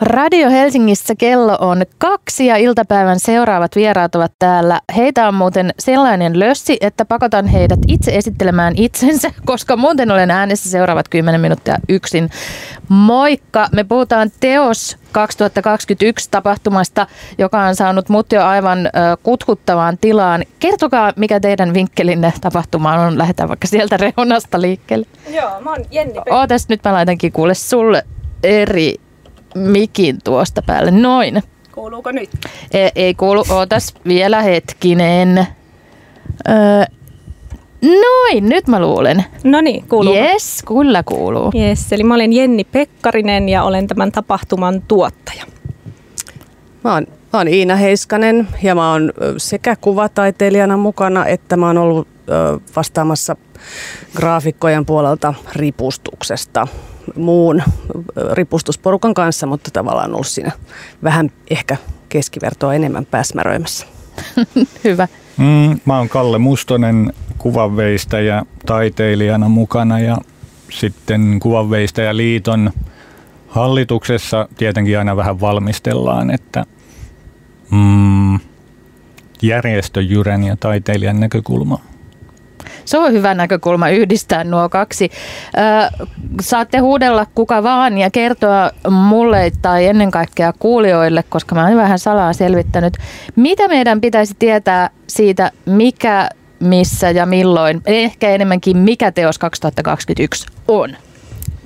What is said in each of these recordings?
Radio Helsingissä kello on kaksi ja iltapäivän seuraavat vieraat ovat täällä. Heitä on muuten sellainen lössi, että pakotan heidät itse esittelemään itsensä, koska muuten olen äänessä seuraavat 10 minuuttia yksin. Moikka! Me puhutaan Teos 2021 tapahtumasta, joka on saanut mut jo aivan kutkuttavaan tilaan. Kertokaa, mikä teidän vinkkelinne tapahtumaan on. Lähdetään vaikka sieltä reunasta liikkeelle. Joo, mä oon Jenni. Ootas, nyt mä laitankin kuule sulle eri mikin tuosta päälle. Noin. Kuuluuko nyt? Ei, ei kuulu. Ootas vielä hetkinen. Öö, noin, nyt mä luulen. No niin, kuuluu. Yes, kyllä kuuluu. Yes, eli mä olen Jenni Pekkarinen ja olen tämän tapahtuman tuottaja. Mä oon, mä oon Iina Heiskanen ja mä oon sekä kuvataiteilijana mukana että mä oon ollut ö, vastaamassa graafikkojen puolelta ripustuksesta muun ripustusporukan kanssa, mutta tavallaan ollut siinä vähän ehkä keskivertoa enemmän pääsmäröimässä. Hyvä. Mm, mä oon Kalle Mustonen, kuvanveistäjä taiteilijana mukana ja sitten kuvanveistäjäliiton hallituksessa tietenkin aina vähän valmistellaan, että mm, järjestöjyrän ja taiteilijan näkökulma se on hyvä näkökulma yhdistää nuo kaksi. Saatte huudella kuka vaan ja kertoa mulle tai ennen kaikkea kuulijoille, koska mä oon vähän salaa selvittänyt, mitä meidän pitäisi tietää siitä, mikä, missä ja milloin, ehkä enemmänkin mikä teos 2021 on.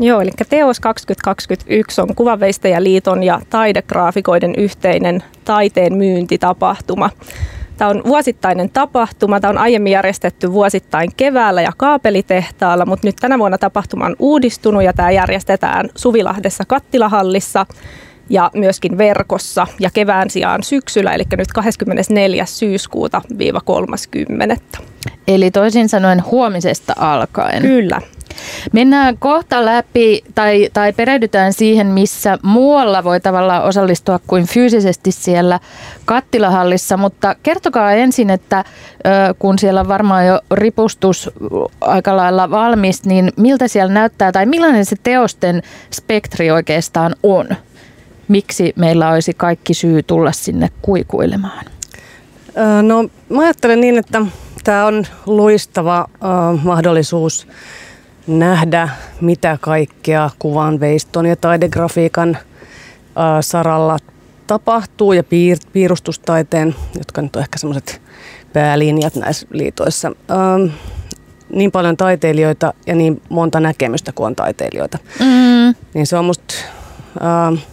Joo, eli Teos 2021 on Kuvanveistäjäliiton ja taidegraafikoiden yhteinen taiteen myyntitapahtuma. Tämä on vuosittainen tapahtuma. Tämä on aiemmin järjestetty vuosittain keväällä ja kaapelitehtaalla, mutta nyt tänä vuonna tapahtuma on uudistunut ja tämä järjestetään Suvilahdessa Kattilahallissa ja myöskin verkossa ja kevään sijaan syksyllä, eli nyt 24. syyskuuta 30. Eli toisin sanoen huomisesta alkaen. Kyllä. Mennään kohta läpi tai, tai perehdytään siihen, missä muualla voi tavallaan osallistua kuin fyysisesti siellä kattilahallissa, mutta kertokaa ensin, että kun siellä on varmaan jo ripustus aika lailla valmis, niin miltä siellä näyttää tai millainen se teosten spektri oikeastaan on? Miksi meillä olisi kaikki syy tulla sinne kuikuilemaan? No mä ajattelen niin, että tämä on loistava uh, mahdollisuus nähdä, mitä kaikkea kuvan, veiston ja taidegrafiikan saralla tapahtuu ja piir- piirustustaiteen, jotka nyt on ehkä semmoiset päälinjat näissä liitoissa. Ähm, niin paljon taiteilijoita ja niin monta näkemystä kuin on taiteilijoita. Mm. Niin se on musta äh,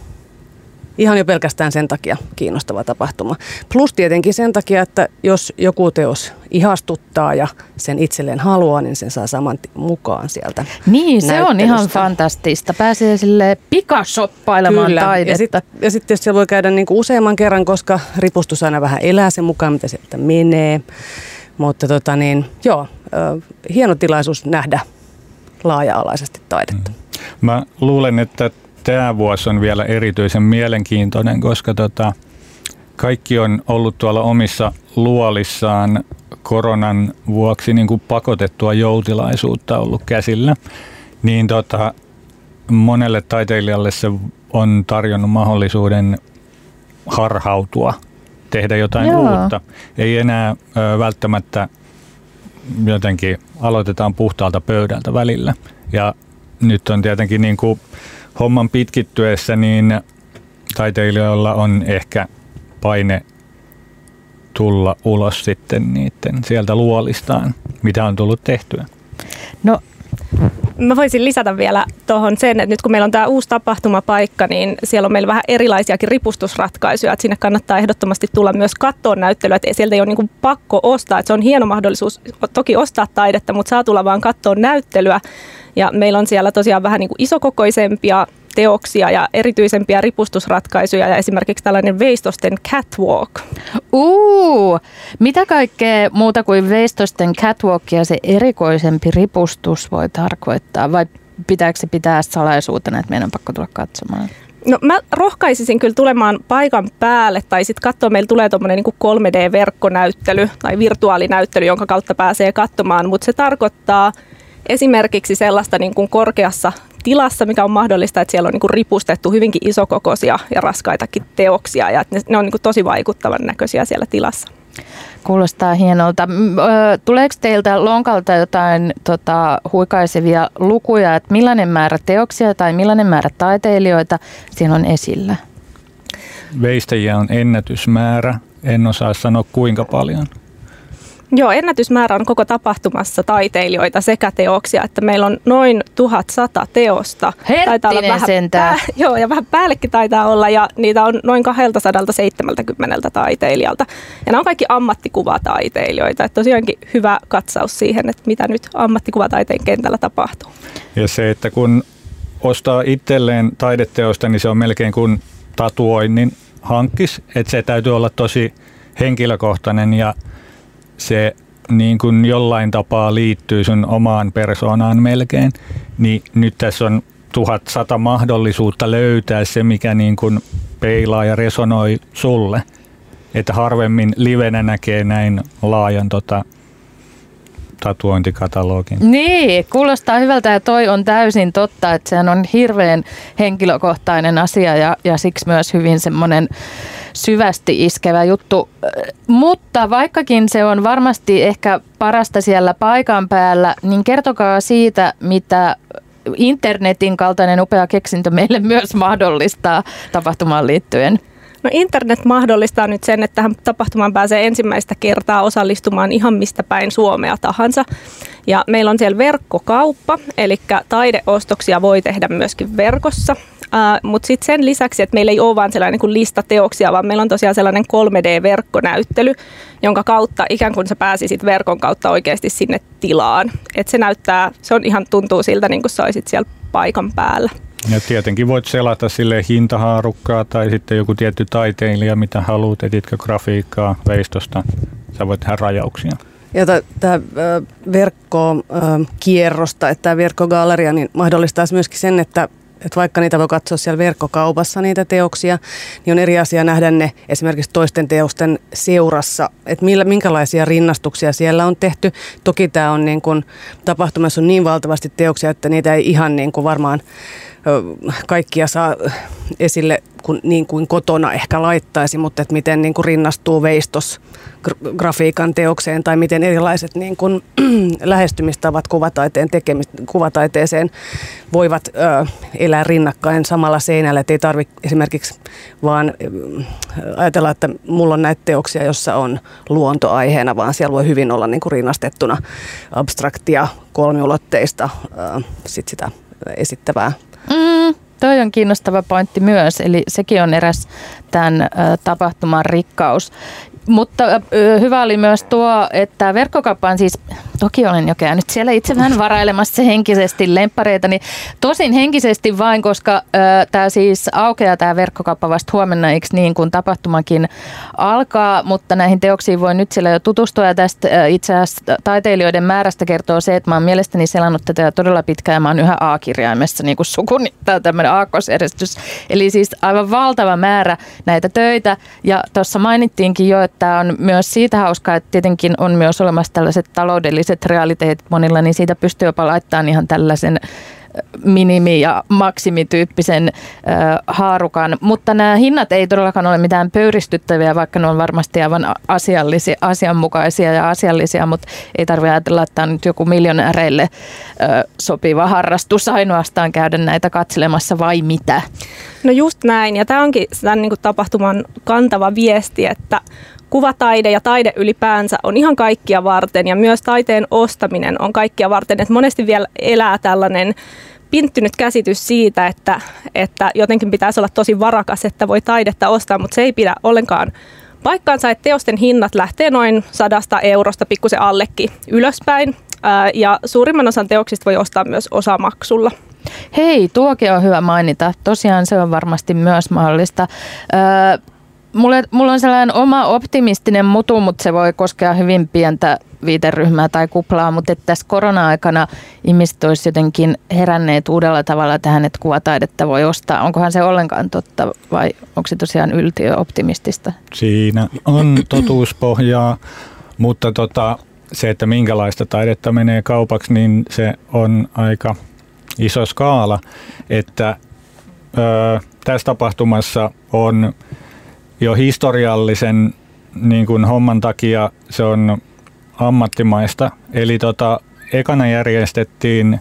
ihan jo pelkästään sen takia kiinnostava tapahtuma. Plus tietenkin sen takia, että jos joku teos ihastuttaa ja sen itselleen haluaa, niin sen saa saman mukaan sieltä Niin, se on ihan fantastista. Pääsee sille pikasoppailemaan Kyllä. taidetta. Ja sitten ja sit tietysti voi käydä niinku useamman kerran, koska ripustus aina vähän elää sen mukaan, mitä sieltä menee. Mutta tota niin, joo, hieno tilaisuus nähdä laaja-alaisesti taidetta. Mm. Mä luulen, että tämä vuosi on vielä erityisen mielenkiintoinen, koska tota, kaikki on ollut tuolla omissa luolissaan koronan vuoksi niin kuin pakotettua joutilaisuutta ollut käsillä. Niin tota, monelle taiteilijalle se on tarjonnut mahdollisuuden harhautua, tehdä jotain Joo. uutta. Ei enää ö, välttämättä jotenkin aloitetaan puhtaalta pöydältä välillä. Ja nyt on tietenkin niin kuin homman pitkittyessä niin taiteilijoilla on ehkä paine tulla ulos sitten niiden sieltä luolistaan, mitä on tullut tehtyä. No Mä voisin lisätä vielä tuohon sen, että nyt kun meillä on tämä uusi tapahtumapaikka, niin siellä on meillä vähän erilaisiakin ripustusratkaisuja, että sinne kannattaa ehdottomasti tulla myös kattoon näyttelyä, että sieltä ei ole niin pakko ostaa, että se on hieno mahdollisuus toki ostaa taidetta, mutta saa tulla vaan kattoon näyttelyä ja meillä on siellä tosiaan vähän niin kuin isokokoisempia teoksia ja erityisempiä ripustusratkaisuja ja esimerkiksi tällainen veistosten catwalk. Uu, mitä kaikkea muuta kuin veistosten catwalk ja se erikoisempi ripustus voi tarkoittaa vai pitääkö se pitää salaisuutena, että meidän on pakko tulla katsomaan? No mä rohkaisisin kyllä tulemaan paikan päälle tai sitten katsoa, meillä tulee tuommoinen niin 3D-verkkonäyttely tai virtuaalinäyttely, jonka kautta pääsee katsomaan, mutta se tarkoittaa esimerkiksi sellaista niin kuin korkeassa tilassa, mikä on mahdollista, että siellä on niin kuin ripustettu hyvinkin isokokoisia ja raskaitakin teoksia ja että ne, ne on niin kuin tosi vaikuttavan näköisiä siellä tilassa. Kuulostaa hienolta. Tuleeko teiltä lonkalta jotain tota, huikaisevia lukuja, että millainen määrä teoksia tai millainen määrä taiteilijoita siellä on esillä? Veistäjiä on ennätysmäärä. En osaa sanoa kuinka paljon. Joo, ennätysmäärä on koko tapahtumassa taiteilijoita sekä teoksia, että meillä on noin 1100 teosta. Olla vähän Pää, joo, ja vähän päällekin taitaa olla, ja niitä on noin 270 taiteilijalta. Ja nämä on kaikki ammattikuvataiteilijoita, että tosiaankin hyvä katsaus siihen, että mitä nyt ammattikuvataiteen kentällä tapahtuu. Ja se, että kun ostaa itselleen taideteosta, niin se on melkein kuin tatuoinnin hankkis, että se täytyy olla tosi henkilökohtainen ja se niin kuin jollain tapaa liittyy sun omaan persoonaan melkein, niin nyt tässä on 1100 mahdollisuutta löytää se, mikä niin kuin peilaa ja resonoi sulle. Että harvemmin livenä näkee näin laajan tota, tatuointikatalogin. Niin, kuulostaa hyvältä ja toi on täysin totta, että sehän on hirveän henkilökohtainen asia ja, ja siksi myös hyvin semmoinen syvästi iskevä juttu. Mutta vaikkakin se on varmasti ehkä parasta siellä paikan päällä, niin kertokaa siitä, mitä internetin kaltainen upea keksintö meille myös mahdollistaa tapahtumaan liittyen. No internet mahdollistaa nyt sen, että tähän tapahtumaan pääsee ensimmäistä kertaa osallistumaan ihan mistä päin Suomea tahansa. Ja meillä on siellä verkkokauppa, eli taideostoksia voi tehdä myöskin verkossa. Uh, Mutta sitten sen lisäksi, että meillä ei ole vain sellainen kuin lista teoksia, vaan meillä on tosiaan sellainen 3D-verkkonäyttely, jonka kautta ikään kuin sä pääsisit verkon kautta oikeasti sinne tilaan. Et se näyttää, se on ihan tuntuu siltä, niin kuin sä olisit siellä paikan päällä. Ja tietenkin voit selata sille hintahaarukkaa tai sitten joku tietty taiteilija, mitä haluat, etitkö grafiikkaa, veistosta. Sä voit tehdä rajauksia. Ja tämä verkkokierrosta, että tämä verkkogalleria niin mahdollistaisi myöskin sen, että että vaikka niitä voi katsoa siellä verkkokaupassa niitä teoksia, niin on eri asia nähdä ne esimerkiksi toisten teosten seurassa, että minkälaisia rinnastuksia siellä on tehty. Toki tämä on niin kuin, tapahtumassa on niin valtavasti teoksia, että niitä ei ihan niin kuin varmaan kaikkia saa esille kuin, niin kuin kotona ehkä laittaisi, mutta että miten niin kuin rinnastuu veistos grafiikan teokseen tai miten erilaiset niin kuin, lähestymistavat kuvataiteen tekemistä, kuvataiteeseen voivat ö, elää rinnakkain samalla seinällä, että ei tarvitse esimerkiksi vaan ajatella, että mulla on näitä teoksia, jossa on luontoaiheena, vaan siellä voi hyvin olla niin kuin rinnastettuna abstraktia, kolmiulotteista, ö, sit sitä esittävää Mm, toi on kiinnostava pointti myös, eli sekin on eräs tämän tapahtuman rikkaus. Mutta hyvä oli myös tuo, että verkkokauppa on siis, toki olen jo käynyt siellä itse vähän varailemassa henkisesti lempareita, niin tosin henkisesti vain, koska tämä siis aukeaa tämä verkkokauppa vasta huomenna, eikö niin kuin tapahtumakin alkaa, mutta näihin teoksiin voi nyt siellä jo tutustua. Ja tästä ö, itse asiassa taiteilijoiden määrästä kertoo se, että mä oon mielestäni selannut tätä todella pitkään. Ja mä oon yhä A-kirjaimessa niin kuin sukun, tämä on tämmöinen aakkosjärjestys. Eli siis aivan valtava määrä näitä töitä. Ja tuossa mainittiinkin jo, että tämä on myös siitä hauskaa, että tietenkin on myös olemassa tällaiset taloudelliset realiteetit monilla, niin siitä pystyy jopa laittamaan ihan tällaisen minimi- ja maksimityyppisen haarukan, mutta nämä hinnat ei todellakaan ole mitään pöyristyttäviä, vaikka ne on varmasti aivan asiallisia, asianmukaisia ja asiallisia, mutta ei tarvitse ajatella, että on nyt joku miljonääreille sopiva harrastus ainoastaan käydä näitä katselemassa vai mitä? No just näin, ja tämä onkin tämän niin tapahtuman kantava viesti, että kuvataide ja taide ylipäänsä on ihan kaikkia varten ja myös taiteen ostaminen on kaikkia varten. Et monesti vielä elää tällainen pinttynyt käsitys siitä, että, että jotenkin pitäisi olla tosi varakas, että voi taidetta ostaa, mutta se ei pidä ollenkaan paikkaansa, että teosten hinnat lähtee noin sadasta eurosta pikkusen allekin ylöspäin. Ja suurimman osan teoksista voi ostaa myös osamaksulla. Hei, tuokin on hyvä mainita. Tosiaan se on varmasti myös mahdollista. Öö, mulle, mulla on sellainen oma optimistinen mutu, mutta se voi koskea hyvin pientä viiteryhmää tai kuplaa, mutta että tässä korona-aikana ihmiset olisi jotenkin heränneet uudella tavalla tähän, että kuvataidetta voi ostaa. Onkohan se ollenkaan totta vai onko se tosiaan yltiö optimistista? Siinä on totuuspohjaa, mutta tota, se, että minkälaista taidetta menee kaupaksi, niin se on aika iso skaala, että ö, tässä tapahtumassa on jo historiallisen niin kuin homman takia se on ammattimaista. Eli tota, ekana järjestettiin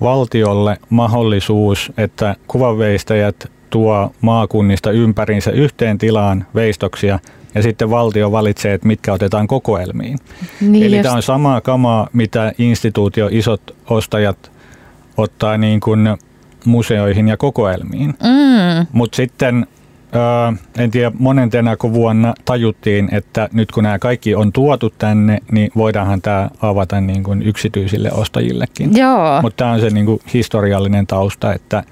valtiolle mahdollisuus, että kuvanveistäjät tuo maakunnista ympäriinsä yhteen tilaan veistoksia ja sitten valtio valitsee, että mitkä otetaan kokoelmiin. Niin Eli just. tämä on samaa kamaa, mitä instituutio, isot ostajat ottaa niin kuin museoihin ja kokoelmiin. Mm. Mutta sitten en tiedä monentenako vuonna tajuttiin, että nyt kun nämä kaikki on tuotu tänne, niin voidaanhan tämä avata niin kuin yksityisille ostajillekin. Mutta tämä on se niin kuin historiallinen tausta, että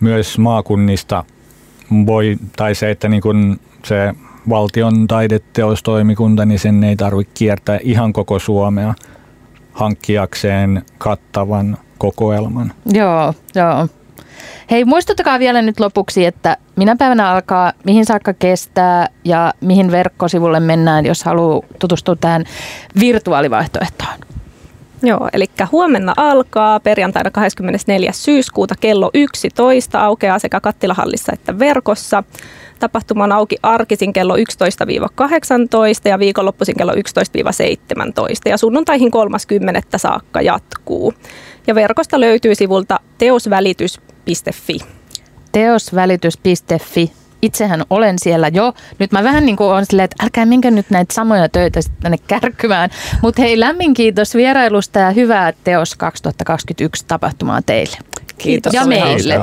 myös maakunnista voi, tai se, että niin kuin se valtion taideteostoimikunta, niin sen ei tarvitse kiertää ihan koko Suomea hankkiakseen kattavan kokoelman. Joo, joo. Hei, muistuttakaa vielä nyt lopuksi, että minä päivänä alkaa, mihin saakka kestää ja mihin verkkosivulle mennään, jos haluaa tutustua tähän virtuaalivaihtoehtoon. Joo, eli huomenna alkaa perjantaina 24. syyskuuta kello 11 aukeaa sekä kattilahallissa että verkossa. Tapahtuma on auki arkisin kello 11-18 ja viikonloppuisin kello 11-17 ja sunnuntaihin 30. saakka jatkuu. Ja verkosta löytyy sivulta teosvälitys.fi. Teosvälitys.fi. Itsehän olen siellä jo. Nyt mä vähän niin kuin on silleen, että älkää minkä nyt näitä samoja töitä sitten tänne kärkkymään. Mutta hei, lämmin kiitos vierailusta ja hyvää Teos 2021 tapahtumaa teille. Kiitos. Ja meille.